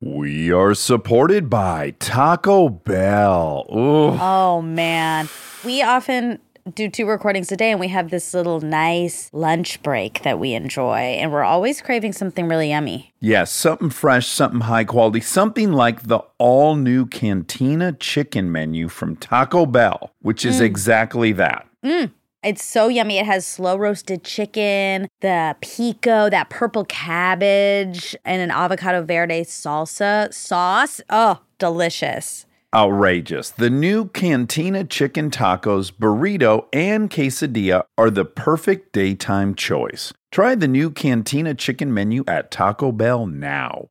We are supported by Taco Bell. Ooh. Oh man. We often do two recordings a day and we have this little nice lunch break that we enjoy and we're always craving something really yummy. Yes, something fresh, something high quality, something like the all new Cantina chicken menu from Taco Bell, which is mm. exactly that. Mm. It's so yummy. It has slow roasted chicken, the pico, that purple cabbage, and an avocado verde salsa sauce. Oh, delicious. Outrageous. The new Cantina chicken tacos, burrito, and quesadilla are the perfect daytime choice. Try the new Cantina chicken menu at Taco Bell now.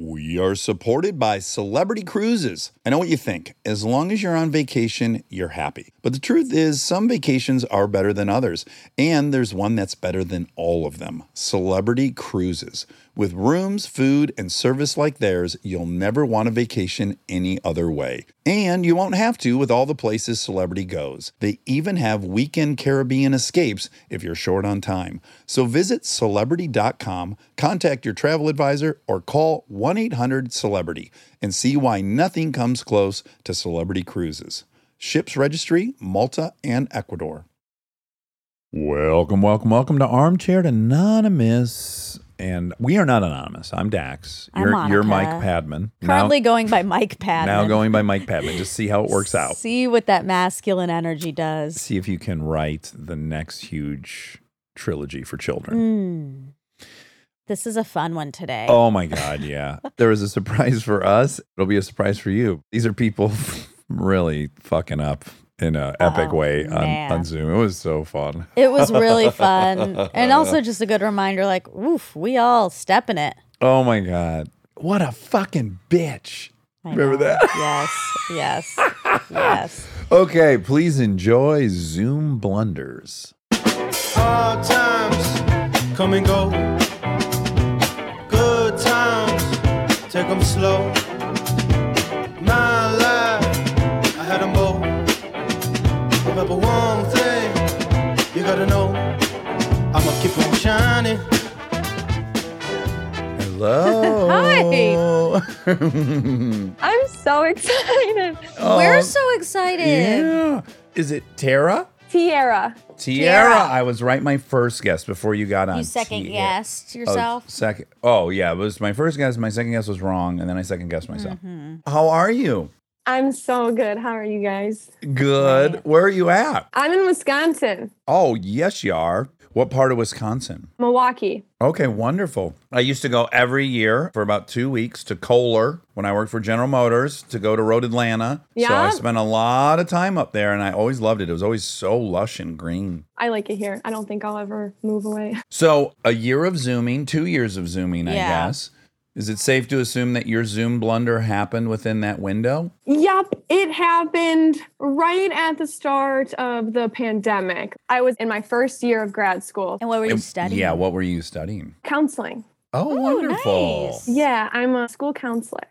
We are supported by Celebrity Cruises. I know what you think. As long as you're on vacation, you're happy. But the truth is, some vacations are better than others. And there's one that's better than all of them Celebrity Cruises. With rooms, food, and service like theirs, you'll never want a vacation any other way. And you won't have to with all the places Celebrity goes. They even have weekend Caribbean escapes if you're short on time. So visit celebrity.com, contact your travel advisor, or call 1 800 Celebrity and see why nothing comes close to Celebrity Cruises. Ships registry, Malta, and Ecuador. Welcome, welcome, welcome to Armchair Anonymous. And we are not anonymous. I'm Dax. I'm You're, you're Mike Padman. Currently going by Mike Padman. now, now going by Mike Padman. Just see how it works out. See what that masculine energy does. See if you can write the next huge trilogy for children. Mm. This is a fun one today. Oh my God, yeah. there was a surprise for us. It'll be a surprise for you. These are people really fucking up in an epic Oh, way on, on Zoom. It was so fun. It was really fun. and also uh-huh. just a good reminder like, oof, we all step in it. Oh my God. What a fucking bitch. I Remember know. that? Yes, yes, yes. Okay, please enjoy Zoom blunders. Hard times come and go. Good times, take them slow. My Remember one thing, you gotta know. I'ma keep on shining. Hello. Hi. I'm so excited. We're Oh, so excited. Yeah. Is it Tara? Tiara. Tiara. I was right my first guess before you got on. You second Ti- guessed Oh, yourself. second. Oh yeah, it was my first guess. My second guess was wrong, and then I second guessed myself. Mm-hmm. How are you? I'm so good. How are you guys? Good. Right. Where are you at? I'm in Wisconsin, Oh yes, you are. What part of Wisconsin? Milwaukee. Okay, wonderful. I used to go every year for about two weeks to Kohler when I worked for General Motors to go to Road America. Yeah. So I spent a lot of time up there and I always loved it. It was always so lush and green. I like it here. I don't think I'll ever move away. So a year of Zooming, two years of Zooming, I Yeah. guess. Is it safe to assume that your Zoom blunder happened within that window? Yep, it happened right at the start of the pandemic. I was in my first year of grad school, and what were you And- studying? Yeah, what were you studying? counseling. Oh, Oh, wonderful. nice. Yeah, I'm a school counselor.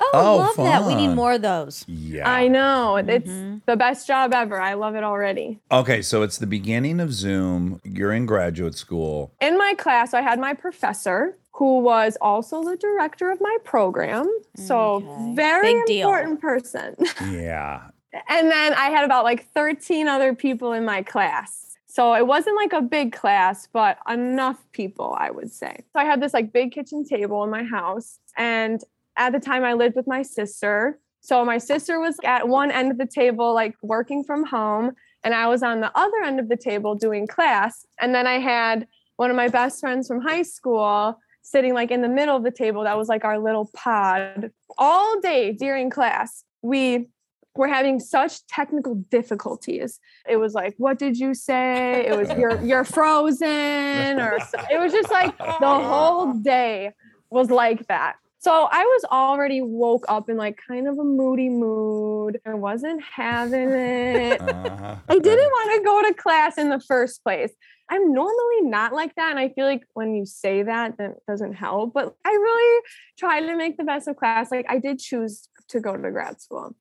Oh, Oh, love that. We need more of those. Yeah. I know. It's Mm-hmm. the best job ever. I love it already. Okay, so it's the beginning of Zoom. You're in graduate school. In my class, I had my professor who was also the director of my program. So, Okay. very Big deal. important person. Yeah. and then I had about like 13 other people in my class. So it wasn't like a big class, but enough people, I would say. So I had this like big kitchen table in my house. And at the time, I lived with my sister. So my sister was at one end of the table, like working from home. And I was on the other end of the table doing class. And then I had one of my best friends from high school sitting like in the middle of the table. That was like our little pod. All day during class, we were having such technical difficulties. It was like, what did you say? It was you're you're frozen, or it was just like the whole day was like that. So I was already woke up in like kind of a moody mood. I wasn't having it. Uh-huh. I didn't want to go to class in the first place. I'm normally not like that. And I feel like when you say that, that doesn't help. But I really tried to make the best of class. Like I did choose to go to grad school.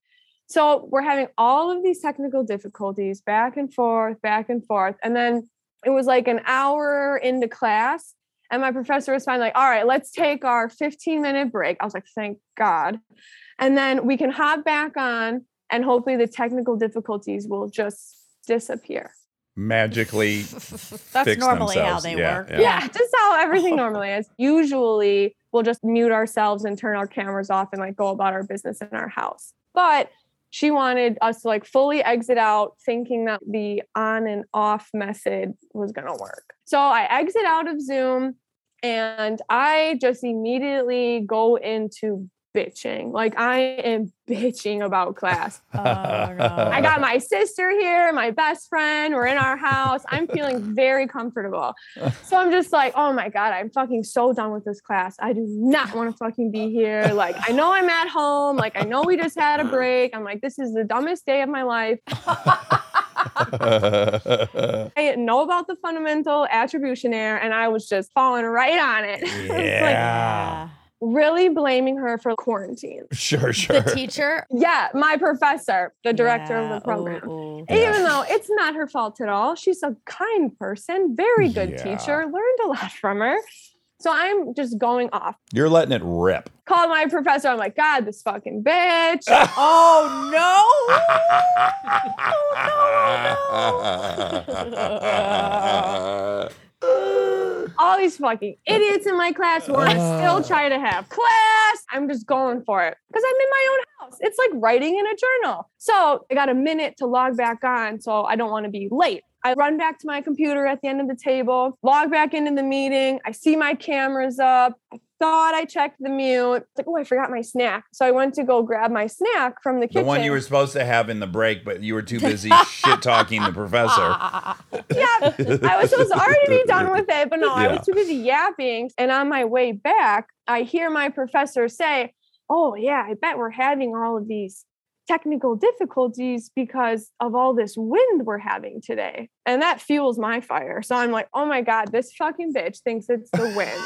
So we're having all of these technical difficulties back and forth, back and forth. And then it was like an hour into class. And my professor was finally like, all right, let's take our 15 minute break. I was like, thank God. And then we can hop back on and hopefully the technical difficulties will just disappear. Magically That's fix normally how they Yeah, work. yeah. Yeah, just how everything normally is. Usually we'll just mute ourselves and turn our cameras off and like go about our business in our house. But she wanted us to like fully exit out thinking that the on and off method was going to work. So I exit out of Zoom and I just immediately go into bitching. Like I am bitching about class. Oh no. I got my sister here, my best friend. We're in our house. I'm feeling very comfortable. So I'm just like, oh my God, I'm fucking so done with this class. I do not want to fucking be here. Like, I know I'm at home. Like, I know we just had a break. I'm like, this is the dumbest day of my life. I didn't know about the fundamental attribution error, and I was just falling right on it. It's like, yeah. Yeah. really blaming her for quarantine. Sure, sure. The teacher, Yeah, my professor, the director Yeah, of the program. ooh, ooh. Yeah. even though it's not her fault at all. She's a kind person, very good Yeah. teacher, learned a lot from her. So I'm just going off. You're letting it rip. Called my professor. I'm like, God, this fucking bitch. Oh no. Oh no! All these fucking idiots in my class want to still try to have class. I'm just going for it because I'm in my own house. It's like writing in a journal. So I got a minute to log back on. So I don't want to be late. I run back to my computer at the end of the table, log back into the meeting. I see my cameras up. I thought I checked the mute. It's like, oh, I forgot my snack. So I went to go grab my snack from the kitchen. The one you were supposed to have in the break, but you were too busy shit talking the professor. yeah, I was supposed to already be done with it, but no, I was too busy yapping. And on my way back, I hear my professor say, Oh, yeah, I bet we're having all of these technical difficulties because of all this wind we're having today. And that fuels my fire. So I'm like, Oh my God, this fucking bitch thinks it's the wind.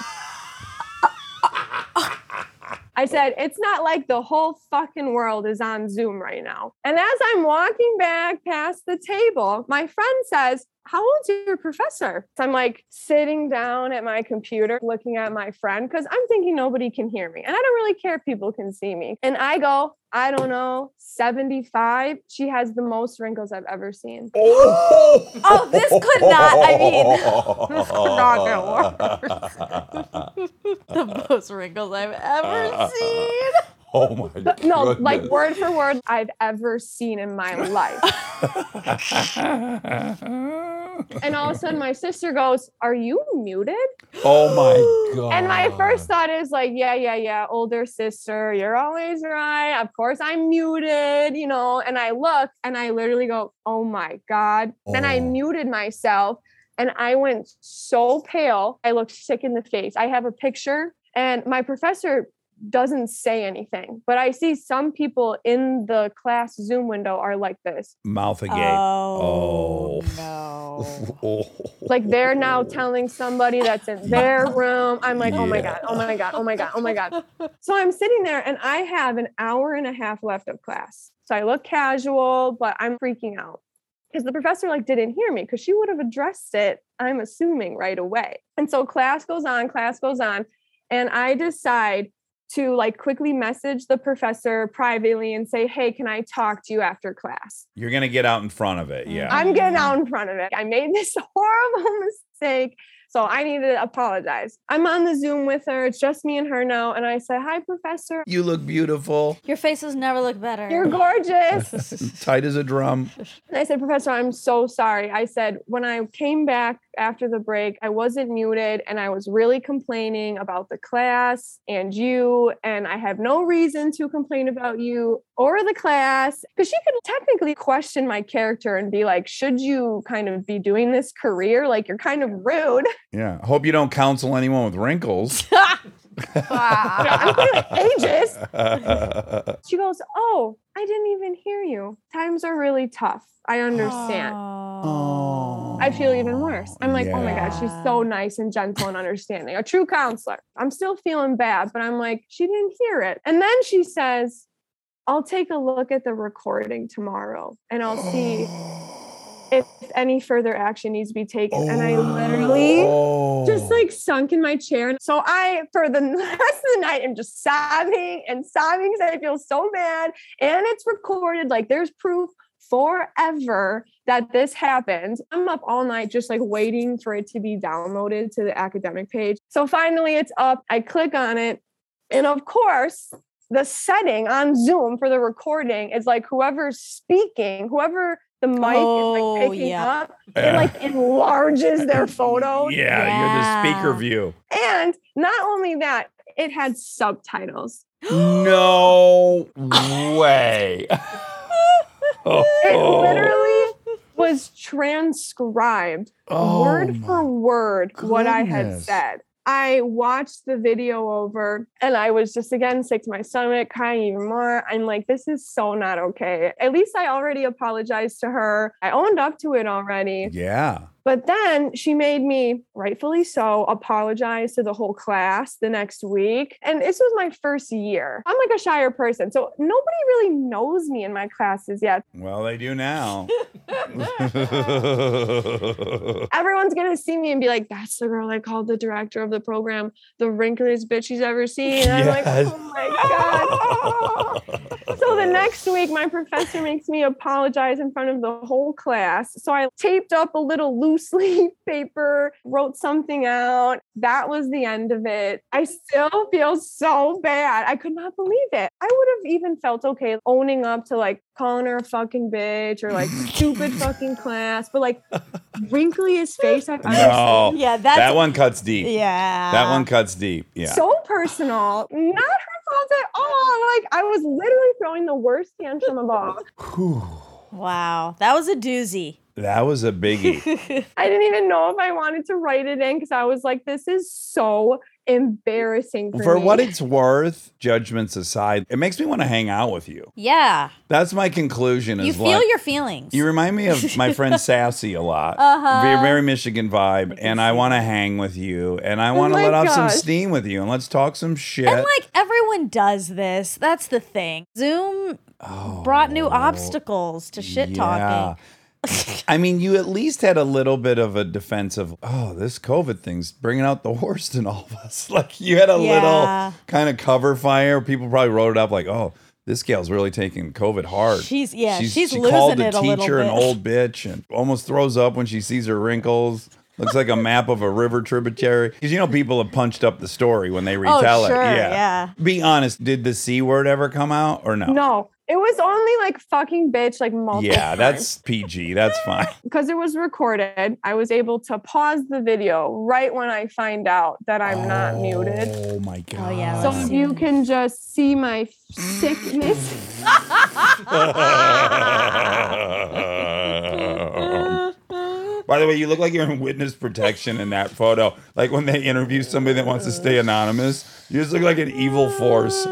I said, it's not like the whole fucking world is on Zoom right now. And as I'm walking back past the table, my friend says, How old's your professor? So I'm like sitting down at my computer looking at my friend because I'm thinking nobody can hear me. And I don't really care if people can see me. And I go, I don't know, 75. She has the most wrinkles I've ever seen. Oh, this could not. I mean, this could not get worse. the most wrinkles I've ever seen. Oh my But no, like word for word, I've ever seen in my life. And all of a sudden, my sister goes, Are you muted? oh my god. And my first thought is like, Yeah, yeah, yeah, older sister, you're always right. Of course, I'm muted, you know. And I look and I literally go, Oh my God. Then I Oh. muted myself and I went so pale. I looked sick in the face. I have a picture, and my professor doesn't say anything, but I see some people in the class Zoom window are like this. mouth agape. Oh, Oh. no. Oh. like they're now telling somebody that's in their room. I'm like, oh my God, oh my God, oh my God, oh my God. So I'm sitting there and I have an hour and a half left of class. So I look casual, but I'm freaking out because the professor like didn't hear me because she would have addressed it, I'm assuming right away. And so class goes on, class goes on, and I decide to like quickly message the professor privately and say, hey, can I talk to you after class? You're gonna get out in front of it, mm-hmm. yeah. I'm getting out in front of it. I made this horrible mistake. So I need to apologize. I'm on the Zoom with her. It's just me and her now. And I say, Hi, professor. you look beautiful. Your faces never look better. You're gorgeous. Tight as a drum. And I said, Professor, I'm so sorry. I said, when I came back after the break, I wasn't muted and I was really complaining about the class and you. And I have no reason to complain about you or the class because she could technically question my character and be like, should you kind of be doing this career? Like, you're kind of rude. Yeah. Hope you don't counsel anyone with wrinkles. I'm clearly ageist. She goes, Oh, I didn't even hear you. Times are really tough. I understand. Oh. I feel even worse. I'm like, oh my God, she's so nice and gentle and understanding. A true counselor. I'm still feeling bad, but I'm like, she didn't hear it. And then she says, I'll take a look at the recording tomorrow and I'll see if any further action needs to be taken. And I literally Oh. just like sunk in my chair. And so I, for the rest of the night, am just sobbing and sobbing because I feel so bad. And it's recorded. Like there's proof forever that this happened. I'm up all night just like waiting for it to be downloaded to the academic page. So finally it's up. I click on it. And of course, the setting on Zoom for the recording is like whoever's speaking, whoever the mic is Oh, like picking yeah. up, it like enlarges their photo. yeah, Yeah. you're the speaker view. And not only that, it had subtitles. No way. Oh. It literally was transcribed Oh word for word what I had said. I watched the video over and I was just again sick to my stomach, crying even more. I'm like, this is so not okay. At least I already apologized to her. I owned up to it already. Yeah. But then she made me, rightfully so, apologize to the whole class the next week. And this was my first year. I'm like a shyer person. So nobody really knows me in my classes yet. Well, they do now. Everyone's going to see me and be like, that's the girl I called the director of the program, the wrinkliest bitch she's ever seen. And I'm like, oh my God. so the next week, my professor makes me apologize in front of the whole class. So I taped up a little loose leaf paper, wrote something out. That was the end of it. I still feel so bad. I could not believe it. I would have even felt okay owning up to like calling her a fucking bitch or like stupid fucking class, but like wrinkliest face I've ever no. Yeah, that's that one cuts deep. Yeah. That one cuts deep. Yeah. so personal, not her fault at all. Like I was literally throwing the worst tantrum of all. Wow. That was a doozy. That was a biggie. I didn't even know if I wanted to write it in because I was like, this is so embarrassing for, For me. what it's worth, judgments aside, it makes me want to hang out with you. Yeah. That's my conclusion. As you Is feel like, your feelings. You remind me of my friend Sassy a lot. Uh-huh. Very, very Michigan vibe. And I want to hang with you. And I want to Oh my let off some steam with you. And let's talk some shit. and like everyone does this. That's the thing. Zoom brought new obstacles to shit talking. Oh, I mean, you at least had a little bit of a defense of, oh, this COVID thing's bringing out the worst in all of us. Like you had a Yeah. little kind of cover fire. People probably wrote it up like, oh, this gal's really taking COVID hard. She's- yeah, she's she called the it a teacher an old bitch and almost throws up when she sees her wrinkles. Looks like a map of a river tributary. Because you know people have punched up the story when they oh, retell Oh, sure, it. Yeah. yeah. Be honest, did the C word ever come out or no? No, it was only like fucking bitch, like multiple. Yeah, that's PG. That's fine. because it was recorded. I was able to pause the video right when I find out that I'm not muted. Oh my god. Oh, yeah, So let's if see. you can just see my sickness. By the way, you look like you're in witness protection in that photo. Like when they interview somebody that wants to stay anonymous, you just look like an evil force.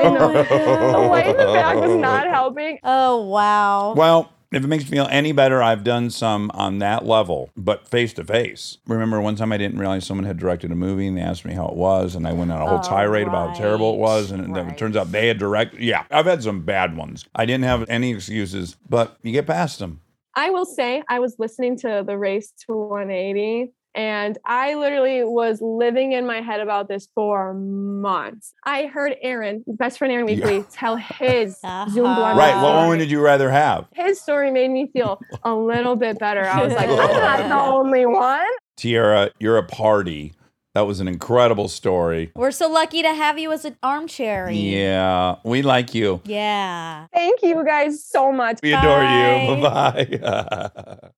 I know. the light in the back was not helping. Oh wow. Well, if it makes you feel any better, I've done some on that level, but face to face. Remember one time I didn't realize someone had directed a movie and they asked me how it was, and I went on a whole Oh, tirade about how terrible it was, and then it turns out they had directed. Yeah, I've had some bad ones. I didn't have any excuses, but you get past them. I will say I was listening to the race to 180 and I literally was living in my head about this for months. I heard Aaron, best friend Aaron Weekley, tell his Zoom Uh-huh. blonde Right. What story. did you rather have? His story made me feel a little bit better. I was like, I'm not the only one. Tiara, you're a party. That was an incredible story. We're so lucky to have you as an armchair. Yeah, we like you. Yeah. Thank you guys so much. We adore you. Bye. Bye.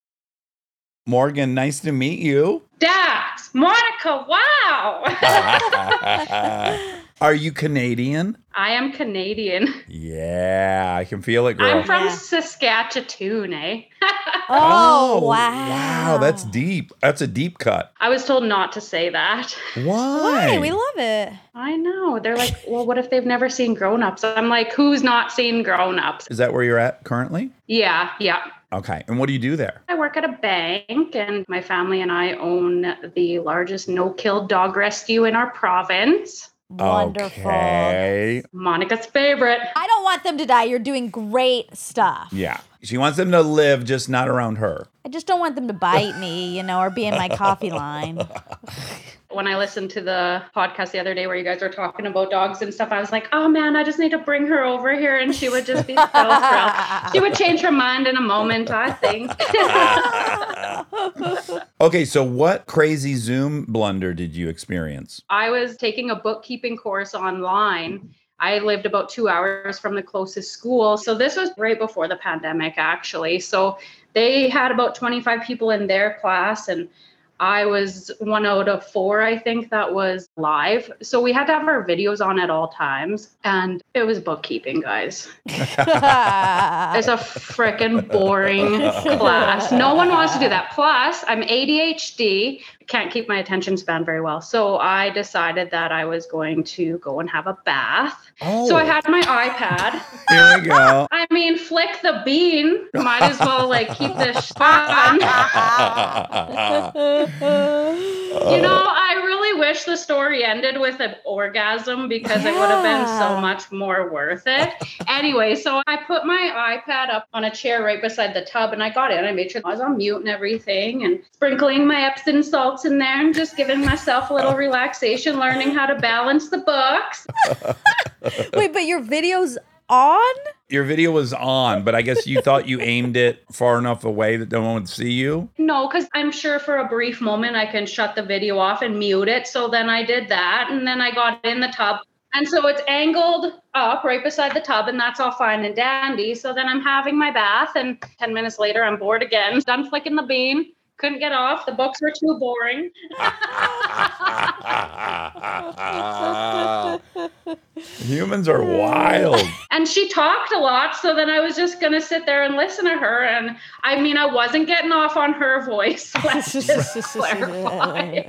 Morgan, nice to meet you. Dax, Monica, wow. Are you Canadian? I am Canadian. Yeah, I can feel it, girl. I'm from Yeah. Saskatchewan, eh? Oh, wow. Wow, that's deep. That's a deep cut. I was told not to say that. Why? Hey, we love it. I know. They're like, well, what if they've never seen grown ups? I'm like, who's not seen grown ups? Is that where you're at currently? Yeah, yeah. Okay. And what do you do there? I work at a bank, and my family and I own the largest no kill dog rescue in our province. Wonderful. Okay. Monica's favorite. I don't want them to die. You're doing great stuff. Yeah. She wants them to live, just not around her. I just don't want them to bite me, you know, or be in my coffee line. When I listened to the podcast the other day where you guys were talking about dogs and stuff, I was like, oh man, I just need to bring her over here and she would just be so thrilled. She would change her mind in a moment, I think. Okay, so what crazy Zoom blunder did you experience? I was taking a bookkeeping course online. I lived about two hours from the closest school. So this was right before the pandemic, actually. So they had about 25 people in their class, and I was one out of four, I think, that was live. So we had to have our videos on at all times. And it was bookkeeping, guys. It's a freaking boring class. No one wants to do that. Plus, I'm ADHD, can't keep my attention span very well. So I decided that I was going to go and have a bath. So I oh. had my iPad. Here we go. I mean, flick the bean. Might as well like keep this fun. You know, I really wish the story ended with an orgasm because it would have been so much more worth it. Anyway, so I put my iPad up on a chair right beside the tub and I got in. I made sure I was on mute and everything and sprinkling my Epsom salts in there and just giving myself a little relaxation, learning how to balance the books. Wait, but your video's on? Your video was on, but I guess you thought you aimed it far enough away that no one would see you. No, because I'm sure for a brief moment I can shut the video off and mute it. So then I did that. And then I got in the tub. And so it's angled up right beside the tub, and that's all fine and dandy. So then I'm having my bath, and 10 minutes later, I'm bored again. Done flicking the bean. Couldn't get off. The books were too boring. Humans are wild. And she talked a lot. So then I was just going to sit there and listen to her. And I mean, I wasn't getting off on her voice. Let's just clarify.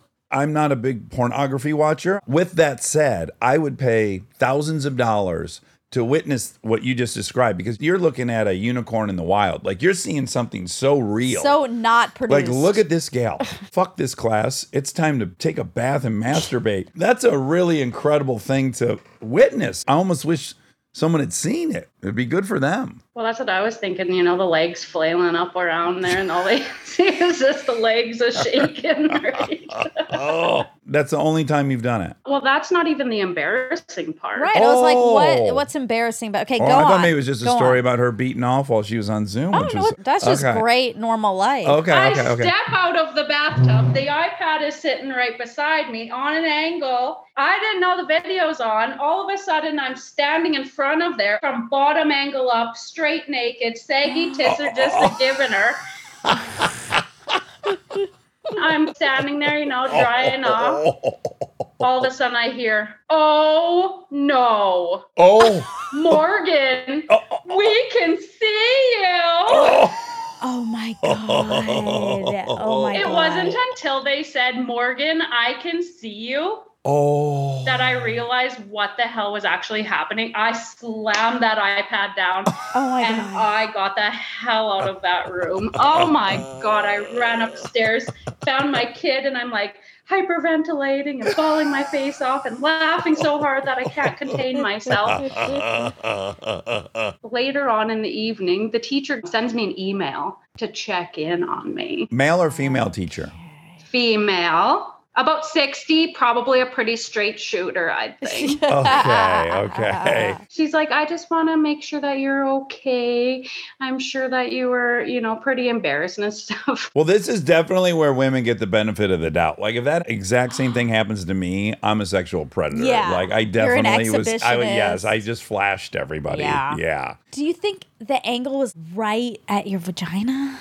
I'm not a big pornography watcher. With that said, I would pay thousands of dollars to witness what you just described because you're looking at a unicorn in the wild. Like you're seeing something so real. So not produced. like, look at this gal. Fuck this class. It's time to take a bath and masturbate. That's a really incredible thing to witness. I almost wish someone had seen it. It'd be good for them. Well, that's what I was thinking. You know, the legs flailing up around there, and all they see is just the legs are shaking. Right? Oh, that's the only time you've done it. well, that's not even the embarrassing part. Right. I was like, Oh. what? What's embarrassing about? Okay, Oh, go I thought on. maybe it was just a story on. about her beating off while she was on Zoom. Oh which no, was, that's just okay. great normal life. Okay, I okay, okay. step out of the bathtub. The iPad is sitting right beside me on an angle. I didn't know the video's on. All of a sudden, I'm standing in front of there from bottom angle up, straight naked. Saggy tits are just a giving her. I'm standing there, you know, drying off. All of a sudden, I hear, "Oh no, Oh, Morgan, oh. we can see you." Oh my god. Oh my It god. wasn't until they said, Morgan, I can see you, oh. that I realized what the hell was actually happening. I slammed that iPad down Oh my and god. I got the hell out of that room. Oh my God. I ran upstairs, found my kid, and I'm like hyperventilating and falling my face off and laughing so hard that I can't contain myself. Later on in the evening, the teacher sends me an email to check in on me. Male or female teacher? female, about 60, probably a pretty straight shooter, I think. Okay, okay. She's like, I just want to make sure that you're okay. I'm sure that you were, you know, pretty embarrassed and stuff. Well, this is definitely where women get the benefit of the doubt. Like, if that exact same thing happens to me, I'm a sexual predator. Yeah. Like, I You're an definitely was. I, would- yes, I just flashed everybody. Yeah. yeah. Do you think the angle was right at your vagina?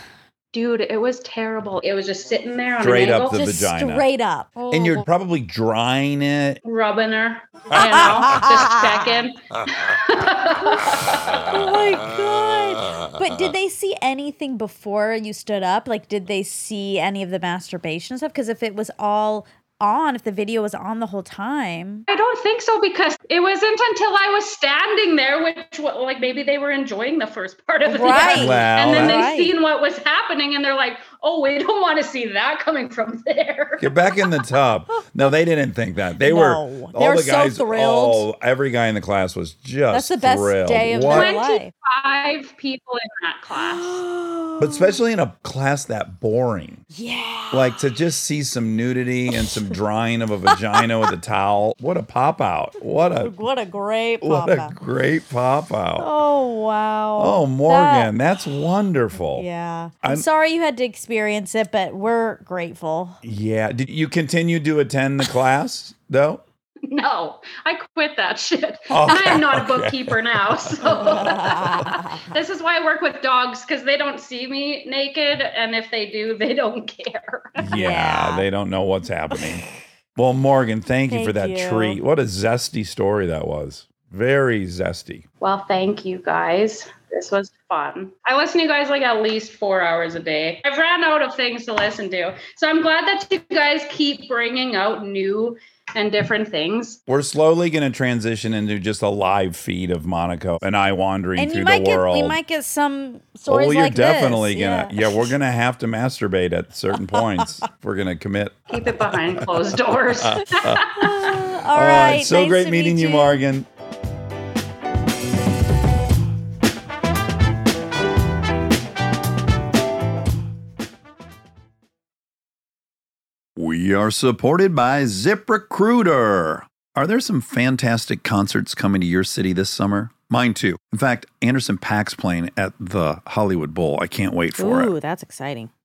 Dude, it was terrible. It was just sitting there on Straight an up angle, the Just vagina. straight up. And you're oh. probably drying it. rubbing her, you know, just checking. Oh my god. But did they see anything before you stood up? Like did they see any of the masturbation stuff? Because if it was all on, if the video was on the whole time. I don't think so because it wasn't until I was standing there, which wa- like maybe they were enjoying the first part of the Right. dance, Well, and then they Right. seen what was happening, and they're like, oh, we don't want to see that coming from there. Get back in the tub. No, they didn't think that. They No. were They all were the so guys. thrilled. Oh, every guy in the class was just That's the best thrilled. day of What- their life. Five people in that class. But especially in a class that boring. yeah. Like to just see some nudity and some drying of a vagina with a towel. What a pop out. What a What a great what papa. a great pop out. Oh wow. Oh, Morgan, that's wonderful. Yeah. I'm, I'm- sorry you had to experience it, but we're grateful. Yeah. Did you continue to attend the class though? No, I quit that shit. Okay, oh, I am not a bookkeeper now. So this is why I work with dogs because they don't see me naked. And if they do, they don't care. Yeah, Yeah. they don't know what's happening. Well, Morgan, thank, you for that you. treat. What a zesty story that was. Very zesty. Well, thank you guys. This was fun. I listen to you guys like at least four hours a day. I've ran out of things to listen to. So I'm glad that you guys keep bringing out new and different things. We're slowly going to transition into just a live feed of Monica and I wandering and through you might the get world. we might get some oh, stories oh, you're like definitely this. gonna. Yeah. we're gonna have to masturbate at certain points. if we're gonna commit. Keep it behind closed doors. All All right. so nice great meeting meet you, Morgan. Are supported by ZipRecruiter. Are there some fantastic concerts coming to your city this summer? Mine too. In fact, Anderson .Paak's playing at the Hollywood Bowl. I can't wait for it. Ooh, that's exciting.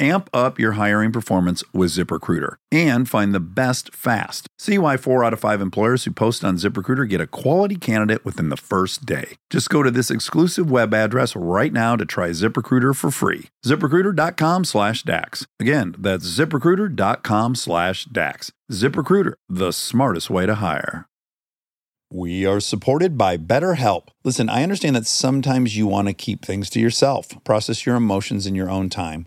Amp up your hiring performance with ZipRecruiter and find the best fast. See why four out of five employers who post on ZipRecruiter get a quality candidate within the first day. Just go to this exclusive web address right now to try ZipRecruiter for free. ZipRecruiter.com slash DAX. Again, that's ZipRecruiter.com slash DAX. ZipRecruiter, the smartest way to hire. We are supported by BetterHelp. Listen, I understand that sometimes you want to keep things to yourself, process your emotions in your own time.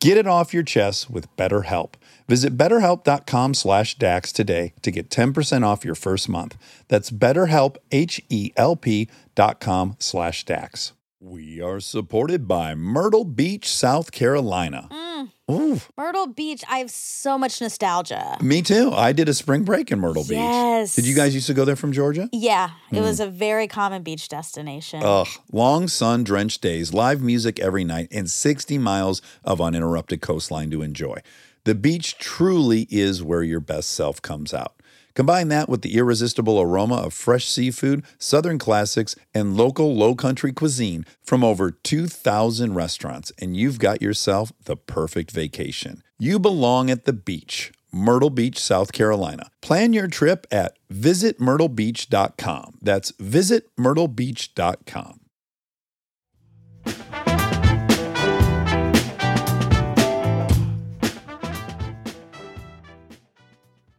Get it off your chest with BetterHelp. Visit betterhelp.com slash DAX today to get 10% off your first month. That's betterhelp, H-E-L-P dot com slash DAX. We are supported by Myrtle Beach, South Carolina. Mm. Ooh, Myrtle Beach, I have so much nostalgia. me too. I did a spring break in Myrtle Yes. Beach. Did you guys used to go there from Georgia? Yeah, it Hmm. was a very common beach destination. Ugh, long sun drenched days, live music every night, and 60 miles of uninterrupted coastline to enjoy. The beach truly is where your best self comes out. Combine that with the irresistible aroma of fresh seafood, southern classics, and local low country cuisine from over 2,000 restaurants, and you've got yourself the perfect vacation. You belong at the beach. Myrtle Beach, South Carolina. Plan your trip at visitmyrtlebeach.com. That's visitmyrtlebeach.com.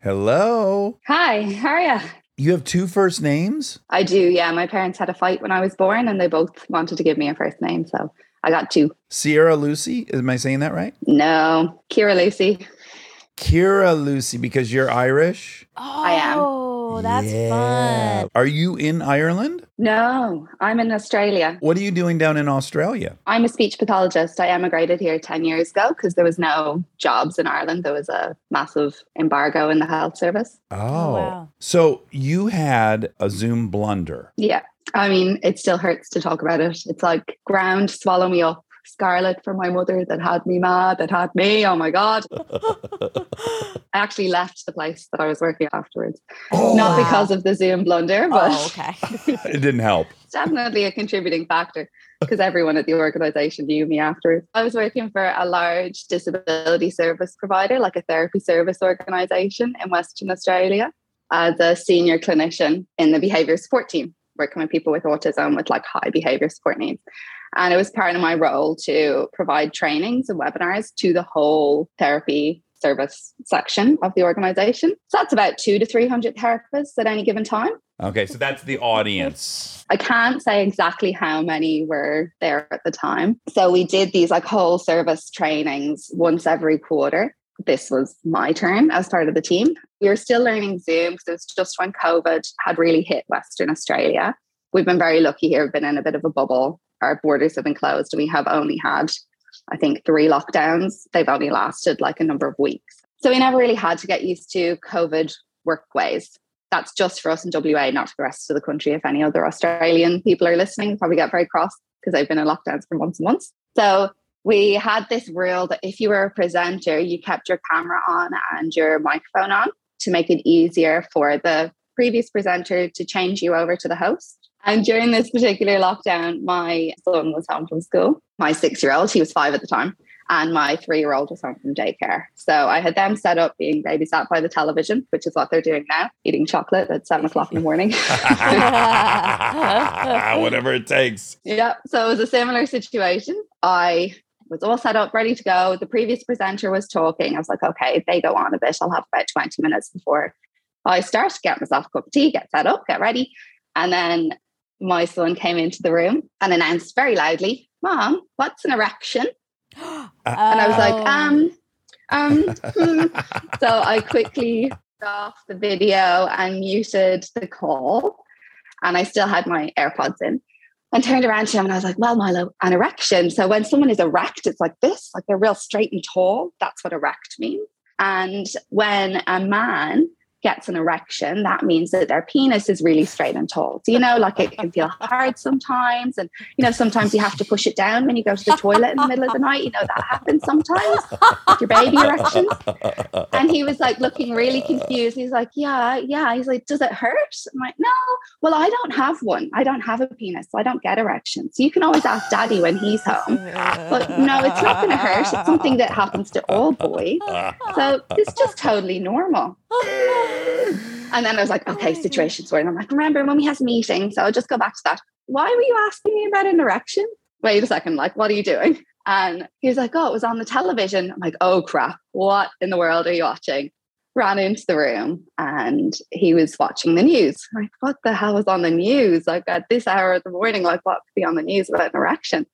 Hello. Hi, how are you? You have two first names? I do, yeah. My parents had a fight when I was born and they both wanted to give me a first name. So I got two. Sierra Lucy? Am I saying that right? No, Ciara Lucy. Ciara Lucy, because you're Irish? Oh. I am. Oh, that's Yeah. fun. Are you in Ireland? No, I'm in Australia. What are you doing down in Australia? I'm a speech pathologist. I emigrated here 10 years ago because there was no jobs in Ireland. There was a massive embargo in the health service. Oh, oh. wow. So you had a Zoom blunder. Yeah. I mean, it still hurts to talk about it. It's like ground swallow me up. Scarlet for my mother that had me mad, that had me. Oh my God. I actually left the place that I was working afterwards. Oh, Not wow. because of the Zoom blunder, oh, but Oh, okay. it didn't help. definitely a contributing factor because everyone at the organization knew me afterwards. I was working for a large disability service provider, like a therapy service organization in Western Australia, as a senior clinician in the behavior support team, working with people with autism with like high behavior support needs. And it was part of my role to provide trainings and webinars to the whole therapy service section of the organization. So that's about two to 300 therapists at any given time. Okay, so that's the audience. I can't say exactly how many were there at the time. So we did these like whole service trainings once every quarter. This was my turn as part of the team. We were still learning Zoom because it was just when COVID had really hit Western Australia. We've been very lucky here, we've been in a bit of a bubble. Our borders have been closed we have only had, I think, three lockdowns. They've only lasted like a number of weeks. So we never really had to get used to COVID workways that's just for us in WA, not for the rest of the country. If any other Australian people are listening, probably get very cross because they've been in lockdowns for months and months. So we had this rule that if you were a presenter, you kept your camera on and your microphone on to make it easier for the previous presenter to change you over to the host. And during this particular lockdown, my son was home from school. My six year old, he was five at the time, and my three year old was home from daycare. So I had them set up being babysat by the television, which is what they're doing now, eating chocolate at seven o'clock in the morning. Whatever it takes. yeah. So it was a similar situation. I was all set up, ready to go. The previous presenter was talking. I was like, okay, if they go on a bit, I'll have about 20 minutes before I start, get myself a cup of tea, get set up, get ready. And then my son came into the room and announced very loudly, Mom, what's an erection? And I was like, Oh. um, um, hmm. so I quickly off the video and muted the call. And I still had my AirPods in and turned around to him and I was like, Well, Milo, an erection. So when someone is erect, it's like this, like they're real straight and tall. That's what erect means. And when a man gets an erection, that means that their penis is really straight and tall. So, you know, like it can feel hard sometimes. And, you know, sometimes you have to push it down when you go to the toilet in the middle of the night. You know, that happens sometimes with your baby erections. And he was like looking really confused. He's like, Yeah, yeah. He's like, Does it hurt? I'm like, No, well, I don't have one. I don't have a penis. So I don't get erections. So you can always ask daddy when he's home. But no, it's not going to hurt. It's something that happens to all boys. So it's just totally normal. And then I was like, okay, situation sorted. I'm like, remember when we had a meeting? So I'll just go back to that. Why were you asking me about an erection? Wait a second, like, what are you doing? And he was like, oh, it was on the television. I'm like, oh crap, what in the world are you watching? Ran into the room and he was watching the news. I'm like, what the hell was on the news? Like at this hour of the morning, like what could be on the news about an erection?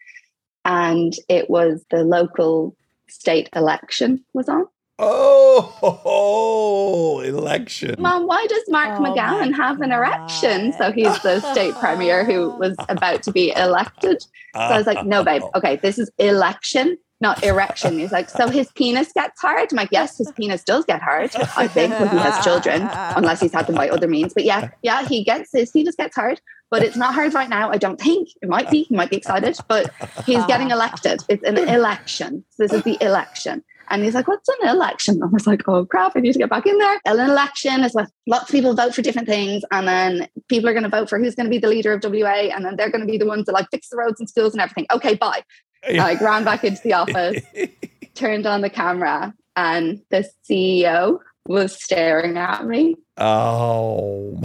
And it was the local state election was on. Oh, election. Mom, why does Mark Oh McGowan have an erection? So he's the state premier who was about to be elected. So I was like, no, babe, okay, this is election, not erection. He's like, so his penis gets hard? I'm like, yes, his penis does get hard, I think, when he has children, unless he's had them by other means. But yeah, yeah, he gets his penis gets hard, but it's not hard right now. I don't think it might be. He might be excited, but he's getting elected. It's an election. So this is the election. And he's like, What's an election? I was like, Oh crap, I need to get back in there. An election is what lots of people vote for different things. And then people are going to vote for who's going to be the leader of WA. And then they're going to be the ones that like fix the roads and schools and everything. Okay, bye. I ran back into the office, turned on the camera, and the CEO was staring at me. oh.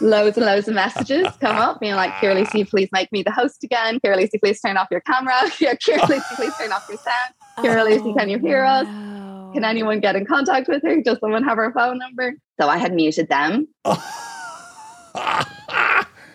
Loads and loads of messages come up being like, Ciara Lucy, please make me the host again. Ciara Lucy, please turn off your camera. Ciara Lucy, please turn off your sound. Ciara Lucy, can you hear us? Can oh, anyone get in contact with her? Does someone have her phone number? So I had muted them.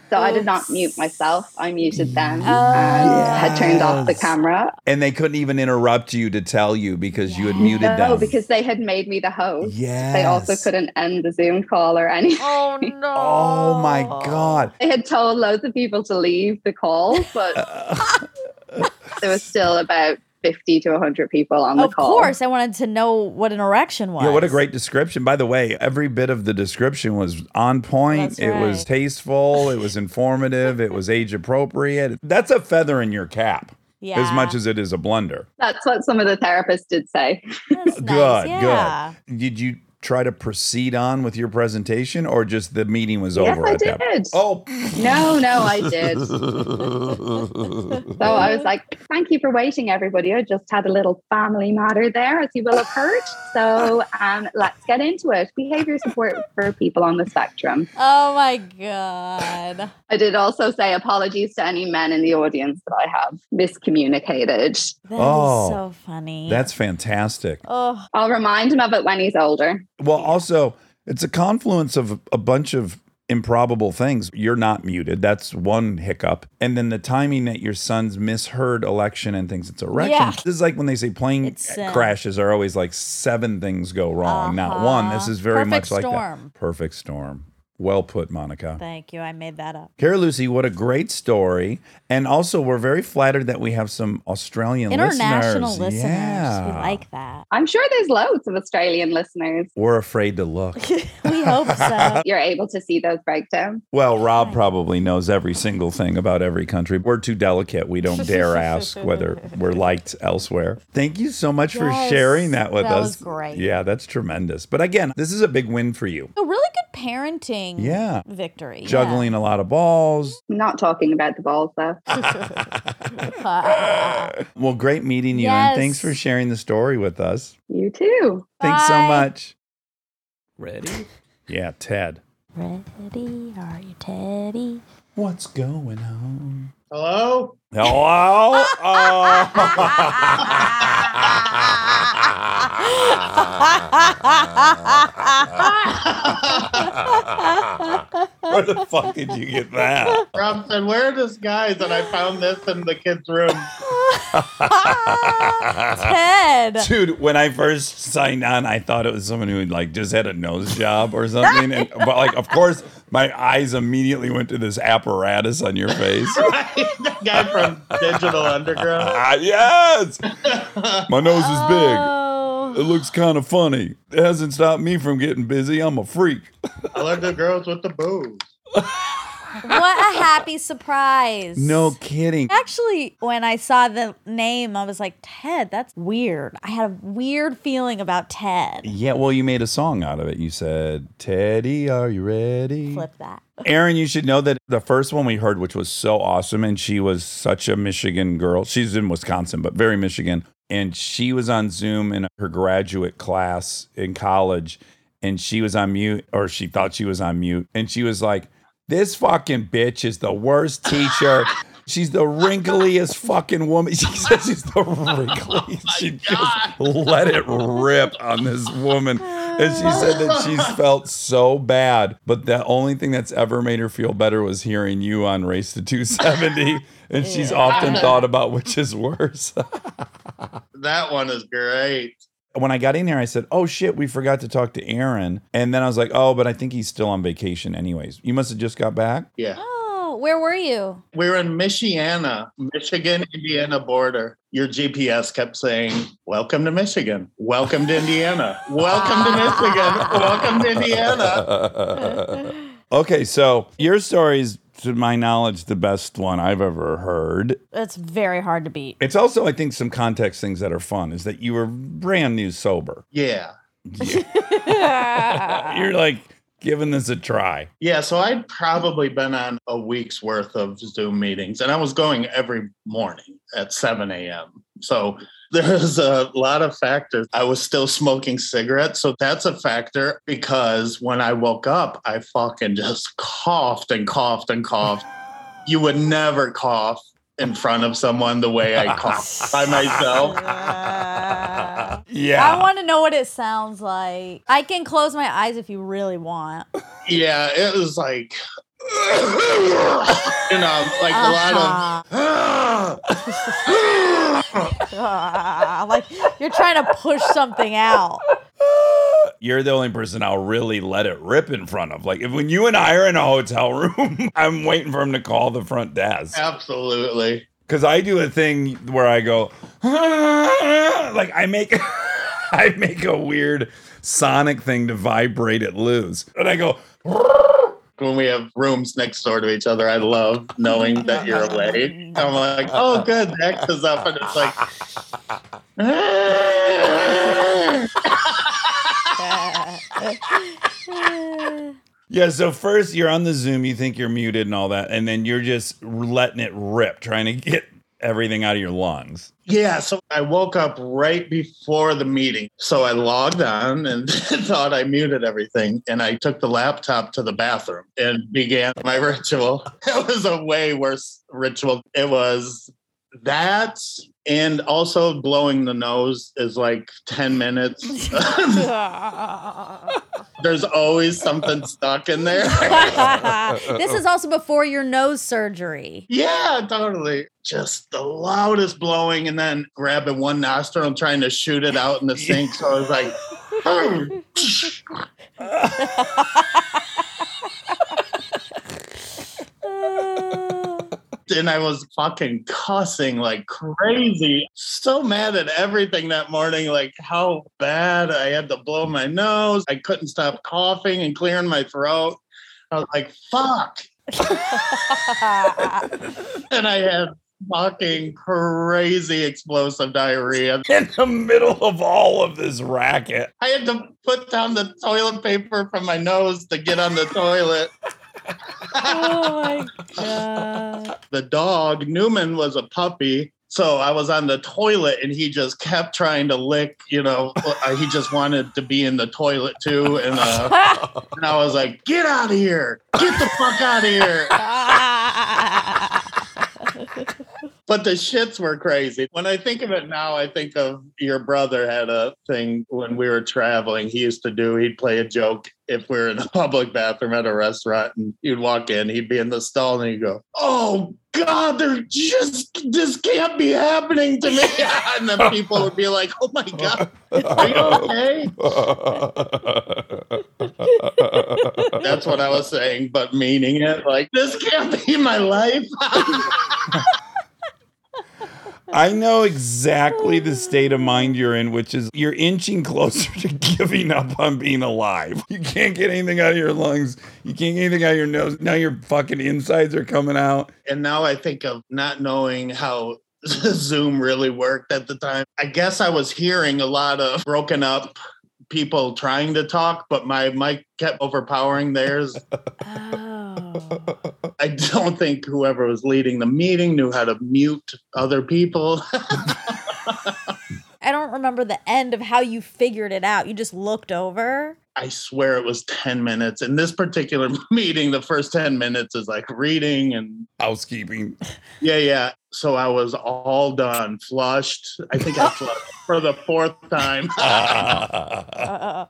So I did not mute myself. I muted them mm. um, Oh. and had turned off the camera. And they couldn't even interrupt you to tell you because you had muted No, them. No, because they had made me the host. yes. They also couldn't end the Zoom call or anything. Oh no. Oh my god. They had told loads of people to leave the call, but there was still about 50 to 100 people on the Of call. Of course, I wanted to know what an erection was. Yeah, what a great description. By the way, every bit of the description was on point. That's It was tasteful. It was informative. it was age appropriate. That's a feather in your cap Yeah. as much as it is a blunder. That's what some of the therapists did say. That's Good. Yeah. good. Did you try to proceed on with your presentation or just the meeting was Yes, over I at that did. Oh. No, no, I did. So I was like, thank you for waiting, everybody. I just had a little family matter there, as you will have heard. So um, let's get into it. Behavior support for people on the spectrum. Oh my god. I did also say apologies to any men in the audience that I have miscommunicated. That is Oh, so funny. That's fantastic. oh I'll remind him of it when he's older. Well, also, it's a confluence of a bunch of improbable things. You're not muted. That's one hiccup. And then the timing that your son's misheard election and thinks it's erection. Yeah. This is like when they say plane uh, crashes are always like seven things go wrong, not one. This Uh-huh. is very Perfect much like that. Perfect storm. Well put, Monica. thank you. I made that up. Ciara Lucy, what a great story. And also, we're very flattered that we have some Australian International listeners. listeners. Yeah. We like that. I'm sure there's loads of Australian listeners. We're afraid to look. we hope so. You're able to see those breakdowns. Well, Rob probably knows every single thing about every country. We're too delicate. We don't dare ask whether we're liked elsewhere. Thank you so much for sharing that with that us. was great. Yeah, that's tremendous. But again, this is a big win for you. A really good parenting Yeah. victory. Juggling a lot of balls. Not talking about the balls though. Well, great meeting you. And thanks for sharing the story with us. You too. Thanks so much. Ready? Yeah, Ted. Ready? Are you Teddy? What's going on? Hello? Hello? Oh. Where the fuck did you get that? Rob said, Where are these guys? And I found this in the kids' room. Ted. Dude, when I first signed on, I thought it was someone who like just had a nose job or something. And, but like, of course, my eyes immediately went to this apparatus on your face. the guy from Digital Underground. ah, yes, my nose is big. Oh. It looks kind of funny. It hasn't stopped me from getting busy. I'm a freak. I like the girls with the boobs. What a happy surprise. No kidding. Actually, when I saw the name, I was like, Ted, that's weird. I had a weird feeling about Ted. Yeah, well, you made a song out of it. You said, Teddy, are you ready? Flip that. Aaron, you should know that the first one we heard, which was so awesome, and she was such a Michigan girl. She's in Wisconsin, but very Michigan. And she was on Zoom in her graduate class in college, and she was on mute, or she thought she was on mute. And she was like, This fucking bitch is the worst teacher. She's the wrinkliest fucking woman. She says she's the oh wrinkliest. she just let it rip on this woman. And she said that she's felt so bad, but the only thing that's ever made her feel better was hearing you on Race to 270. And she's often thought about which is worse. That one is great. When I got in here, I said, Oh shit, we forgot to talk to Aaron. And then I was like, Oh, but I think he's still on vacation anyways. You must have just got back. Yeah. Oh, where were you? We are in Michiana, Michigan, Indiana border. Your GPS kept saying, Welcome to Michigan. Welcome to Indiana. Welcome to Michigan. Welcome to Indiana. okay, so your story's, to my knowledge, the best one I've ever heard. It's very hard to beat. It's also, I think, some context things that are fun is that you were brand new sober. Yeah. You're like giving this a try. Yeah. So I'd probably been on a week's worth of Zoom meetings and I was going every morning at 7 a.m. So there's a lot of factors. I was still smoking cigarettes. So that's a factor because when I woke up, I fucking just coughed and coughed and coughed. You would never cough in front of someone the way I cough by myself. Yeah. I want to know what it sounds like. I can close my eyes if you really want. Yeah, it was like you know, like a lot of. Ah, like you're trying to push something out. You're the only person I'll really let it rip in front of. Like if when you and I are in a hotel room, I'm waiting for him to call the front desk. Absolutely. Cause I do a thing where I go like I make I make a weird sonic thing to vibrate it loose. And I go When we have rooms next door to each other, I love knowing that you're away. I'm like, oh, good. Next is up. And it's like, Yeah, so first you're on the Zoom, you think you're muted and all that, and then you're just letting it rip, trying to get everything out of your lungs. Yeah, so I woke up right before the meeting. So I logged on and thought I muted everything. And I took the laptop to the bathroom and began my ritual. It was a way worse ritual. It was that and also blowing the nose is like 10 minutes. There's always something stuck in there. this is also before your nose surgery. Yeah, totally. Just the loudest blowing and then grabbing one nostril and trying to shoot it out in the sink. So I was like, and I was fucking cussing like crazy. So mad at everything that morning, like how bad I had to blow my nose. I couldn't stop coughing and clearing my throat. I was like, fuck. and I had fucking crazy explosive diarrhea. In the middle of all of this racket. I had to put down the toilet paper from my nose to get on the toilet. Oh my god. The dog, Newman, was a puppy. So I was on the toilet and he just kept trying to lick, you know, uh, he just wanted to be in the toilet too. And, uh, and I was like, get out of here. Get the fuck out of here. But the shits were crazy. When I think of it now, I think of your brother had a thing when we were traveling. He used to do, he'd play a joke if we are in a public bathroom at a restaurant and you'd walk in, he'd be in the stall and he'd go, Oh God, they're just, this can't be happening to me. and then people would be like, Oh my God, are you okay? That's what I was saying, but meaning it like, this can't be my life. I know exactly the state of mind you're in, which is you're inching closer to giving up on being alive. You can't get anything out of your lungs. You can't get anything out of your nose. Now your fucking insides are coming out. And now I think of not knowing how Zoom really worked at the time. I guess I was hearing a lot of broken up people trying to talk, but my mic kept overpowering theirs. Oh. I don't think whoever was leading the meeting knew how to mute other people. I don't remember the end of how you figured it out. You just looked over. I swear it was 10 minutes. In this particular meeting, the first 10 minutes is like reading and Housekeeping. yeah, yeah. So I was all done, flushed. I think I flushed for the fourth time.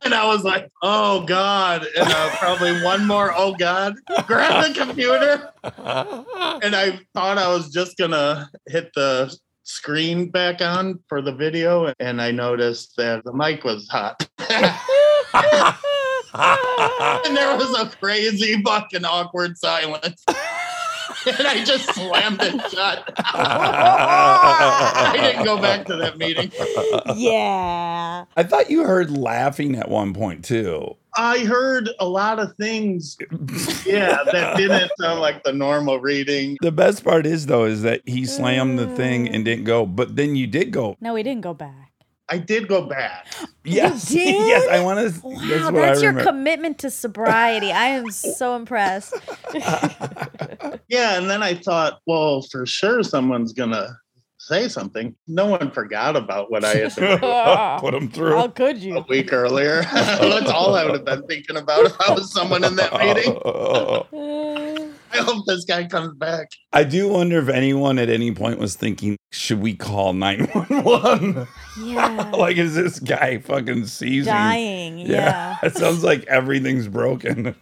And I was like, oh God. And uh, probably one more, oh God. Grab the computer. And I thought I was just going to hit the screen back on for the video. And I noticed that the mic was hot. and there was a crazy fucking awkward silence. and I just slammed it shut. I didn't go back to that meeting. yeah. I thought you heard laughing at one point too. I heard a lot of things, yeah, that didn't sound like the normal reading. The best part is though is that he slammed the thing mm. and didn't go, but then you did go. No, he didn't go back. I did go back. Yes, did? yes. I want to. Wow, that's that's, I your commitment to sobriety. I am so impressed. Yeah, and then I thought, well, for sure someone's gonna say something. No one forgot about what I had done Put them through. How could you? a week earlier. That's all I would have been thinking about if I was someone in that meeting. I hope this guy comes back. I do wonder if anyone at any point was thinking, should we call 911? Yeah. like, is this guy fucking seizing? Dying. Yeah. it sounds like everything's broken.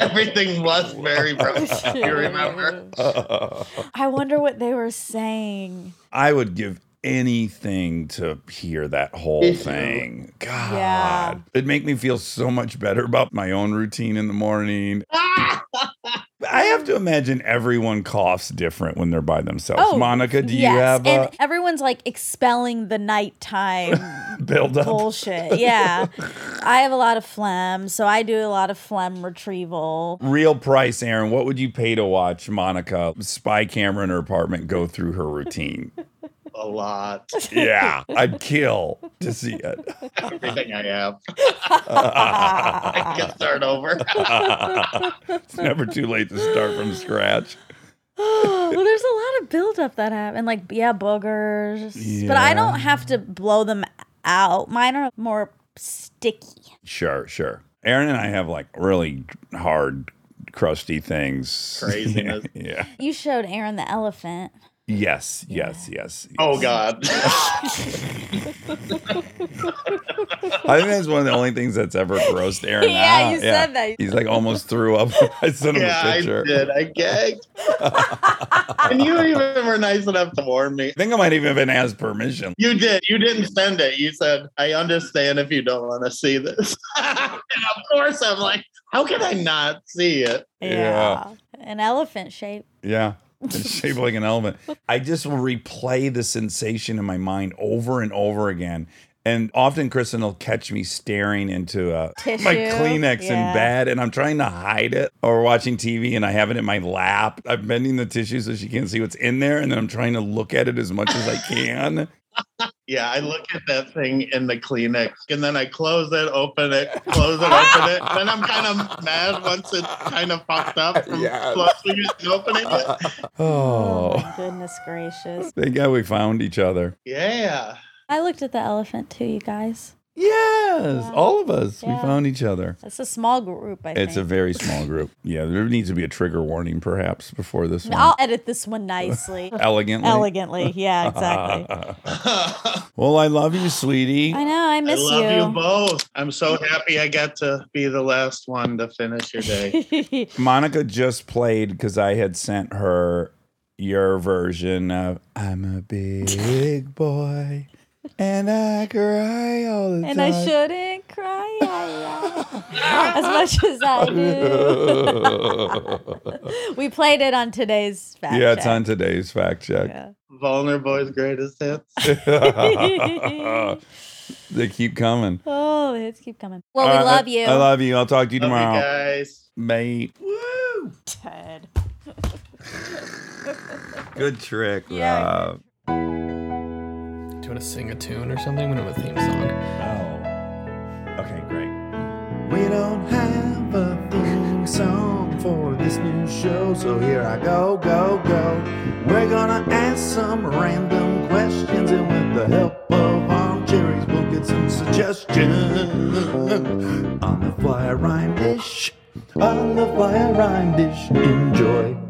Everything was very bright. You remember? I wonder what they were saying. I would give anything to hear that whole thing. God. Yeah. It'd make me feel so much better about my own routine in the morning. I have to imagine everyone coughs different when they're by themselves. Oh, Monica, do you Oh, yes. have and a everyone's like expelling the nighttime build up? bullshit. Yeah. I have a lot of phlegm, so I do a lot of phlegm retrieval. Real price, Aaron. What would you pay to watch Monica spy camera in her apartment go through her routine? A lot. yeah, I'd kill to see it. Everything I have. I can start over. it's never too late to start from scratch. well, there's a lot of buildup that happened. Like, yeah, boogers. But I don't have to blow them out. Mine are more sticky. Sure, sure. Aaron and I have like really hard, crusty things. Craziness. yeah. You showed Aaron the elephant. Yes, yes, yes. Oh God. I think that's one of the only things that's ever grossed Aaron Yeah, out. you said that. He's like almost threw up. I sent him yeah, a I picture. did. I gagged. and you even were nice enough to warn me. I think I might even have been asked permission. You did. You didn't send it. You said, I understand if you don't want to see this. and of course, I'm like, how can I not see it? Yeah. An elephant shape. Yeah. It's shaped like an elephant. I just will replay the sensation in my mind over and over again. And often Kristen will catch me staring into uh, Tissue, my Kleenex yeah. in bed and I'm trying to hide it or watching TV and I have it in my lap. I'm bending the tissue so she can't see what's in there. And then I'm trying to look at it as much as I can. Yeah, I look at that thing in the Kleenex and then I close it, open it, close it, open it. Then I'm kind of mad once it's kind of fucked up from Yeah. closing it and opening it. Oh. oh, my goodness gracious. thank God we found each other. Yeah. I looked at the elephant too, you guys. Yes, Yeah. all of us. Yeah. We found each other. It's a small group, I think. It's a very small group. Yeah, there needs to be a trigger warning perhaps before this one. I'll edit this one nicely. Elegantly. Elegantly. Yeah, exactly. well, I love you, sweetie. I know, I miss you. I love you. you. both. I'm so happy I got to be the last one to finish your day. Monica just played because I had sent her your version of I'm a big boy and I cry all the and time. And I shouldn't cry as much as I do. we played it on today's fact yeah, it's on today's fact check. Yeah. Vulner Boy's greatest hits. they keep coming. Oh, the hits keep coming. Well, All we right, love I- you. I love you. I'll talk to you Love you tomorrow. guys. Mate. Woo! Ted. Good trick, Yeah. Rob. Do you want to sing a tune or something? We don't have a theme song. Oh. Okay, great. We don't have a theme song for this new show, so here I go, go, go. We're gonna ask some random questions, and with the help of armchairs, we'll get some suggestions. On the fly rhyme dish, on the fly rhyme dish, enjoy.